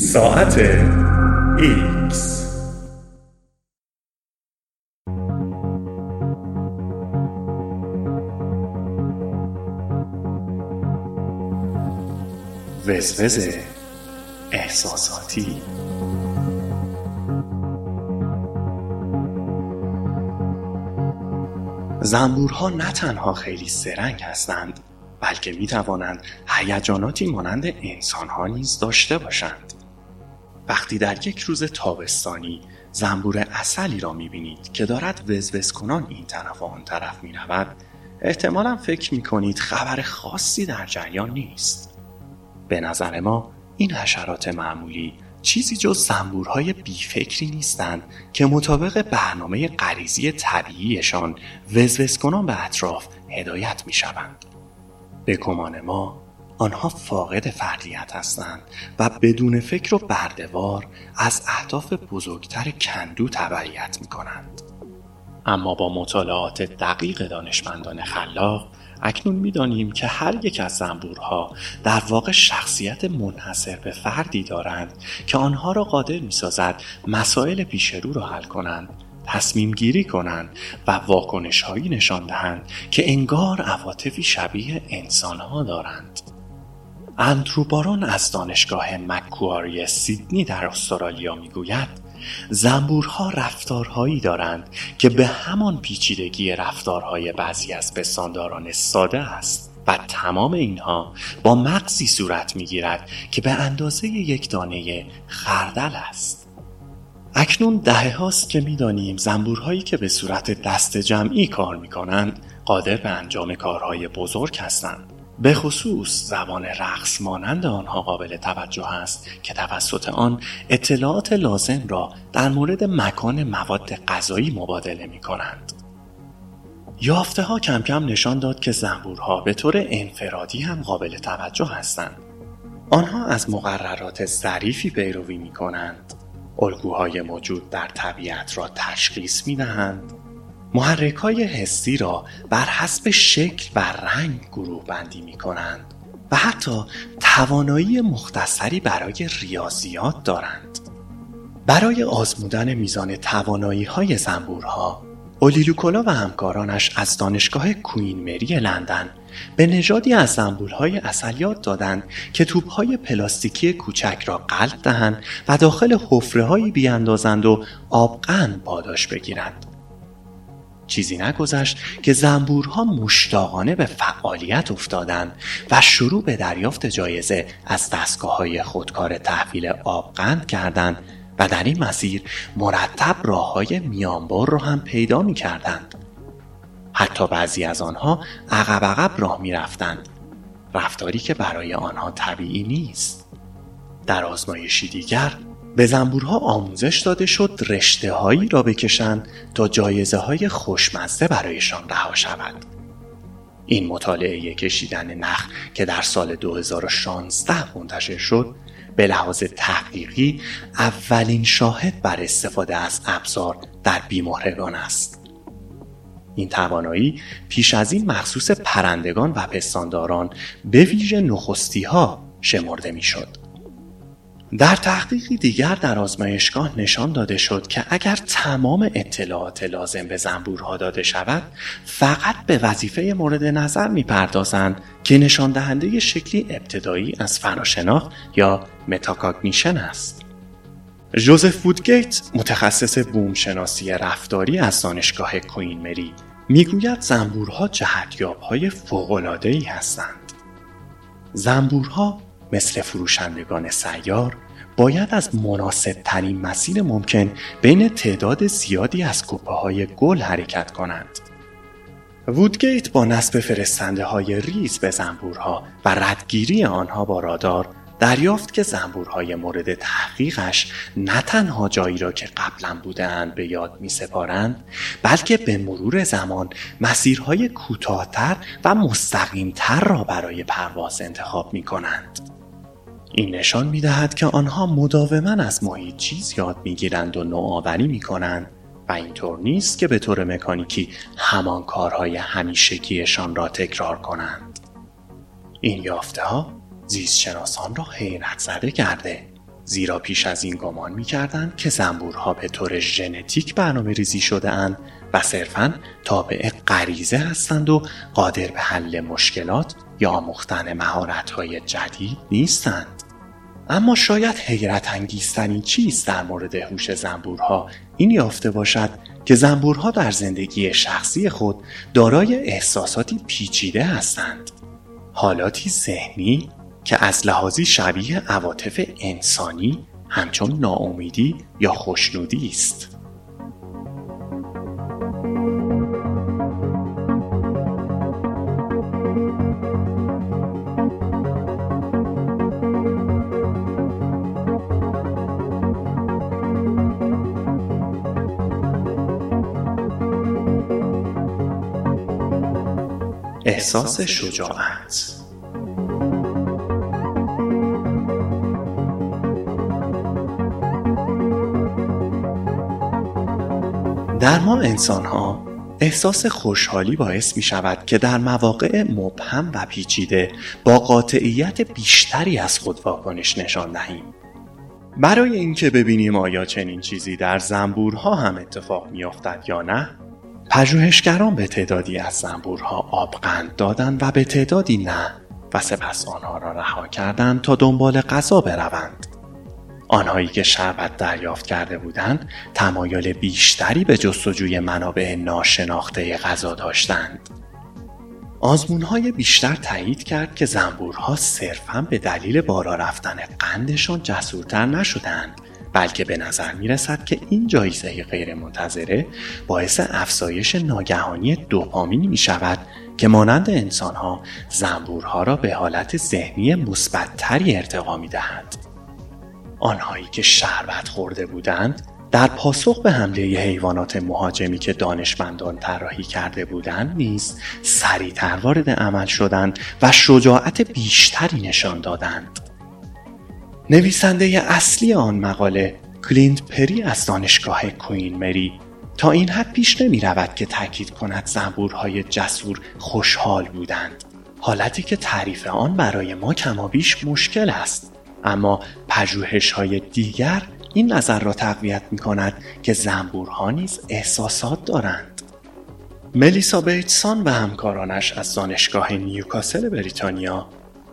ساعت ایکس. وزوز احساساتی. زنبورها نه تنها خیلی سرنگ هستند بلکه می توانند هیجاناتی مانند انسانها نیز داشته باشند. وقتی در یک روز تابستانی زنبور اصلی را می بینید که دارد وزوز کنان این طرف و آن طرف می رود احتمالا فکر می کنید خبر خاصی در جریان نیست به نظر ما این حشرات معمولی چیزی جز زنبورهای بیفکری نیستند که مطابق برنامه غریزی طبیعیشان وزوز کنان به اطراف هدایت می شوند. به گمان ما آنها فاقد فردیت هستند و بدون فکر و بردوار از اهداف بزرگتر کندو تبعیت می کنند. اما با مطالعات دقیق دانشمندان خلاق اکنون می‌دانیم که هر یک از زنبورها در واقع شخصیت منحصر به فردی دارند که آنها را قادر می‌سازد مسائل پیش رو را حل کنند تصمیم گیری کنند و واکنش هایی نشان دهند که انگار عواطفی شبیه انسان ها دارند اندرو بارون از دانشگاه مکواری سیدنی در استرالیا می‌گوید زنبورها رفتارهایی دارند که به همان پیچیدگی رفتارهای بعضی از پستانداران ساده است و تمام اینها با مغزی صورت می‌گیرد که به اندازه یک دانه خردل است. اکنون دهه هاست که می‌دانیم زنبورهایی که به صورت دست جمعی کار می کنند قادر به انجام کارهای بزرگ هستند. به خصوص زبان رقص مانند آنها قابل توجه است که توسط آن اطلاعات لازم را در مورد مکان مواد غذایی مبادله می کنند. یافته ها کم کم نشان داد که زنبورها به طور انفرادی هم قابل توجه هستند. آنها از مقررات ظریفی پیروی می کنند. الگوهای موجود در طبیعت را تشخیص می دهند محرک های حسی را بر حسب شکل و رنگ گروه بندی می کنند و حتی توانایی مختصری برای ریاضیات دارند. برای آزمودن میزان توانایی های زنبورها اولیلوکولا و همکارانش از دانشگاه کوین مری لندن به نژادی از زنبورهای اصلیات دادند که توپهای پلاستیکی کوچک را قلب دهند و داخل حفره هایی بیاندازند و آبقند پاداش بگیرند. چیزی نگذشت که زنبورها مشتاقانه به فعالیت افتادند و شروع به دریافت جایزه از دستگاه های خودکار تحویل آبقند کردند و در این مسیر مرتب راه های میانبر را هم پیدا می کردند. حتی بعضی از آنها عقب عقب راه می رفتند. رفتاری که برای آنها طبیعی نیست. در آزمایشی دیگر به زنبورها آموزش داده شد رشته هایی را بکشند تا جایزه های خوشمزه برایشان رها شود. این مطالعه کشیدن نخ که در سال 2016 منتشر شد به لحاظ تحقیقی اولین شاهد بر استفاده از ابزار در بیمهرگان است. این توانایی پیش از این مخصوص پرندگان و پستانداران به ویژه نخستی ها شمرده می شد. در تحقیقی دیگر در آزمایشگاه نشان داده شد که اگر تمام اطلاعات لازم به زنبورها داده شود فقط به وظیفه مورد نظر می‌پردازند که نشان دهنده شکلی ابتدایی از فراشناخت یا metacognition است. جوزف وودگیت متخصص بومشناسی رفتاری از دانشگاه کوین مری می‌گوید زنبورها جهتیابهای فوق‌العاده‌ای هستند. زنبورها مثل فروشندگان سیار باید از مناسب ترین مسیر ممکن بین تعداد زیادی از کوپه های گل حرکت کنند. وودگیت با نصب فرستنده های ریز به زنبورها و ردگیری آنها با رادار دریافت که زنبورهای مورد تحقیقش نه تنها جایی را که قبلا بودهاند به یاد می سپارند بلکه به مرور زمان مسیرهای کوتاهتر و مستقیمتر را برای پرواز انتخاب می کنند. این نشان می دهد که آنها مداوما از محیط چیز یاد می گیرند و نوآوری می کنند و اینطور نیست که به طور مکانیکی همان کارهای همیشگیشان را تکرار کنند. این یافته ها زیست شناسان را حیرت زده کرده زیرا پیش از این گمان می‌کردند که زنبورها به طور ژنتیک برنامه ریزی شده اند و صرفا تابع غریزه هستند و قادر به حل مشکلات یا آموختن مهارت‌های جدید نیستند. اما شاید حیرت انگیزترین چیز در مورد هوش زنبورها این یافته باشد که زنبورها در زندگی شخصی خود دارای احساساتی پیچیده هستند. حالاتی ذهنی که از لحاظی شبیه عواطف انسانی همچون ناامیدی یا خوشنودی است. احساس شجاعت در ما انسان ها احساس خوشحالی باعث می شود که در مواقع مبهم و پیچیده با قاطعیت بیشتری از خود واکنش نشان دهیم. برای اینکه ببینیم آیا چنین چیزی در زنبورها هم اتفاق می افتد یا نه پژوهشگران به تعدادی از زنبورها آبقند دادند و به تعدادی نه و سپس آنها را رها کردند تا دنبال غذا بروند. آنهایی که شربت دریافت کرده بودند تمایل بیشتری به جستجوی منابع ناشناخته غذا داشتند. آزمون های بیشتر تایید کرد که زنبورها صرفا به دلیل بالا رفتن قندشان جسورتر نشدند بلکه به نظر می رسد که این جایزه غیر منتظره باعث افزایش ناگهانی دوپامین می شود که مانند انسان ها زنبورها را به حالت ذهنی مثبتتری ارتقا می دهند. آنهایی که شربت خورده بودند در پاسخ به حمله حیوانات مهاجمی که دانشمندان طراحی کرده بودند نیز سریعتر وارد عمل شدند و شجاعت بیشتری نشان دادند نویسنده اصلی آن مقاله کلینت پری از دانشگاه کوئین مری. تا این حد پیش نمی رود که تاکید کند زنبورهای جسور خوشحال بودند. حالتی که تعریف آن برای ما کمابیش مشکل است. اما پژوهش های دیگر این نظر را تقویت می کند که زنبورها نیز احساسات دارند. ملیسا بیتسون و همکارانش از دانشگاه نیوکاسل بریتانیا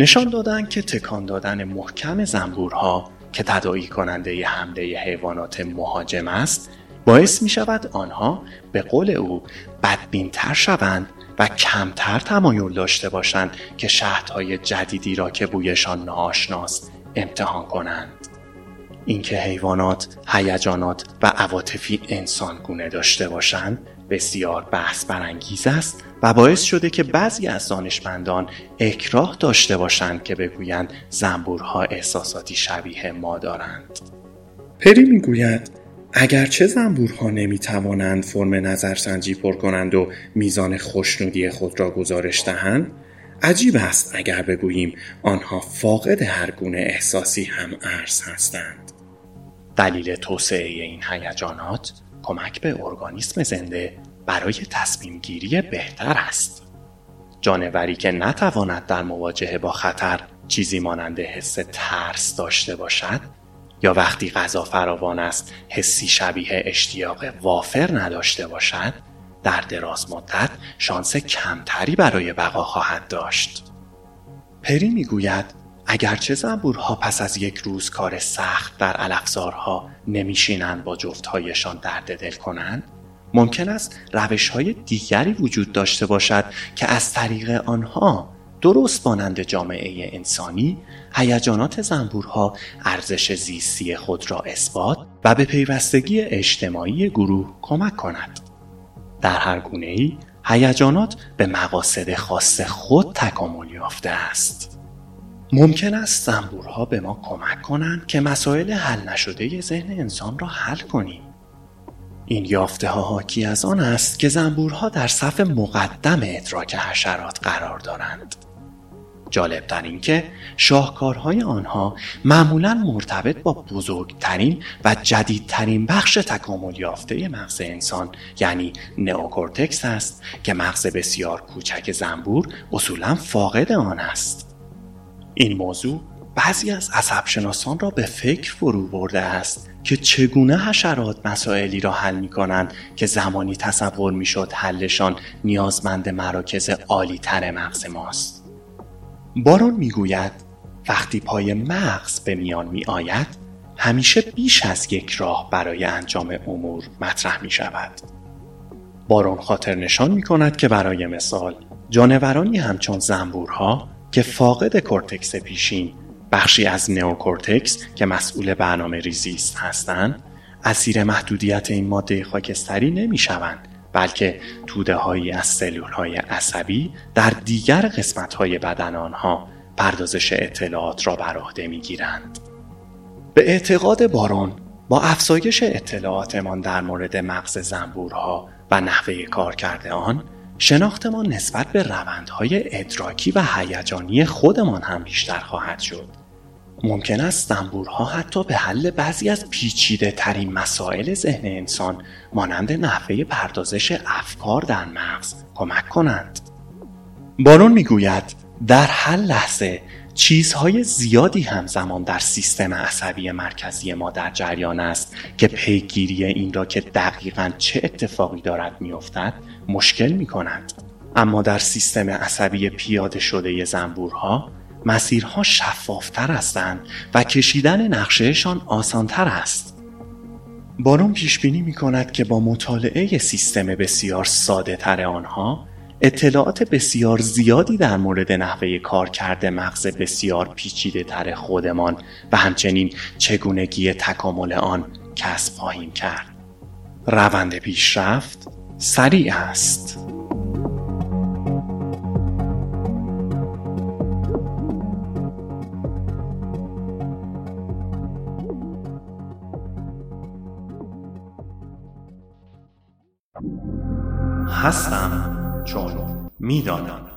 نشان دادند که تکان دادن محکم زنبورها که تدایی کننده حمله حیوانات مهاجم است باعث می شود آنها به قول او بدبینتر شوند و کمتر تمایل داشته باشند که شهدهای جدیدی را که بویشان ناآشناست امتحان کنند. اینکه حیوانات هیجانات و عواطفی انسان گونه داشته باشند بسیار بحث برانگیز است و باعث شده که بعضی از دانشمندان اکراه داشته باشند که بگویند زنبورها احساساتی شبیه ما دارند. پری می‌گوید اگرچه زنبورها نمی‌توانند فرم نظرسنجی پر کنند و میزان خوشنودی خود را گزارش دهند عجیب است اگر بگوییم آنها فاقد هر گونه احساسی هم ارز هستند. دلیل توسعه این هیجانات کمک به ارگانیسم زنده برای تصمیم گیری بهتر است. جانوری که نتواند در مواجهه با خطر چیزی مانند حس ترس داشته باشد یا وقتی غذا فراوان است حسی شبیه اشتیاق وافر نداشته باشد در دراز مدت شانس کمتری برای بقا خواهد داشت. پری می‌گوید اگرچه زنبورها پس از یک روز کار سخت در علفزارها نمیشینند با جفتهایشان درد دل کنند ممکن است روش های دیگری وجود داشته باشد که از طریق آنها درست مانند جامعه انسانی هیجانات زنبورها ارزش زیستی خود را اثبات و به پیوستگی اجتماعی گروه کمک کند. در هر گونه ای هیجانات به مقاصد خاص خود تکامل یافته است. ممکن است زنبورها به ما کمک کنند که مسائل حل نشده ذهن انسان را حل کنیم. این یافته ها حاکی از آن است که زنبورها در صف مقدم ادراک حشرات قرار دارند. جالب در این که شاهکارهای آنها معمولا مرتبط با بزرگترین و جدیدترین بخش تکامل یافته مغز انسان یعنی نئوکورتکس است که مغز بسیار کوچک زنبور اصولا فاقد آن است. این موضوع بعضی از عصبشناسان را به فکر فرو برده است که چگونه حشرات مسائلی را حل می کنند که زمانی تصور می شد حلشان نیازمند مراکز عالی تر مغز ماست. بارون می گوید وقتی پای مغز به میان می آید همیشه بیش از یک راه برای انجام امور مطرح می شود. بارون خاطر نشان می کند که برای مثال جانورانی همچون زنبورها که فاقد کورتکس پیشین بخشی از نئوکورتکس که مسئول برنامه ریزی هستند اسیر محدودیت این ماده خاکستری نمی شوند بلکه توده هایی از سلول های عصبی در دیگر قسمت های بدن آنها پردازش اطلاعات را بر عهده می گیرند. به اعتقاد بارون با افزایش اطلاعاتمان در مورد مغز زنبورها و نحوه کار کرده آن شناختمان نسبت به روندهای ادراکی و هیجانی خودمان هم بیشتر خواهد شد. ممکن است زنبورها حتی به حل بعضی از پیچیده ترین مسائل ذهن انسان مانند نحوه پردازش افکار در مغز کمک کنند. بارون می‌گوید در هر لحظه چیزهای زیادی همزمان در سیستم عصبی مرکزی ما در جریان است که پیگیری این را که دقیقا چه اتفاقی دارد میافتد مشکل می کند. اما در سیستم عصبی پیاده شده زنبورها مسیرها شفافتر هستند و کشیدن نقشهشان آسانتر است. بارون پیش بینی می کند که با مطالعه سیستم بسیار ساده تر آنها اطلاعات بسیار زیادی در مورد نحوه کارکرد مغز بسیار پیچیده تر خودمان و همچنین چگونگی تکامل آن کسب خواهیم کرد. روند پیشرفت سریع است. هستم みだな。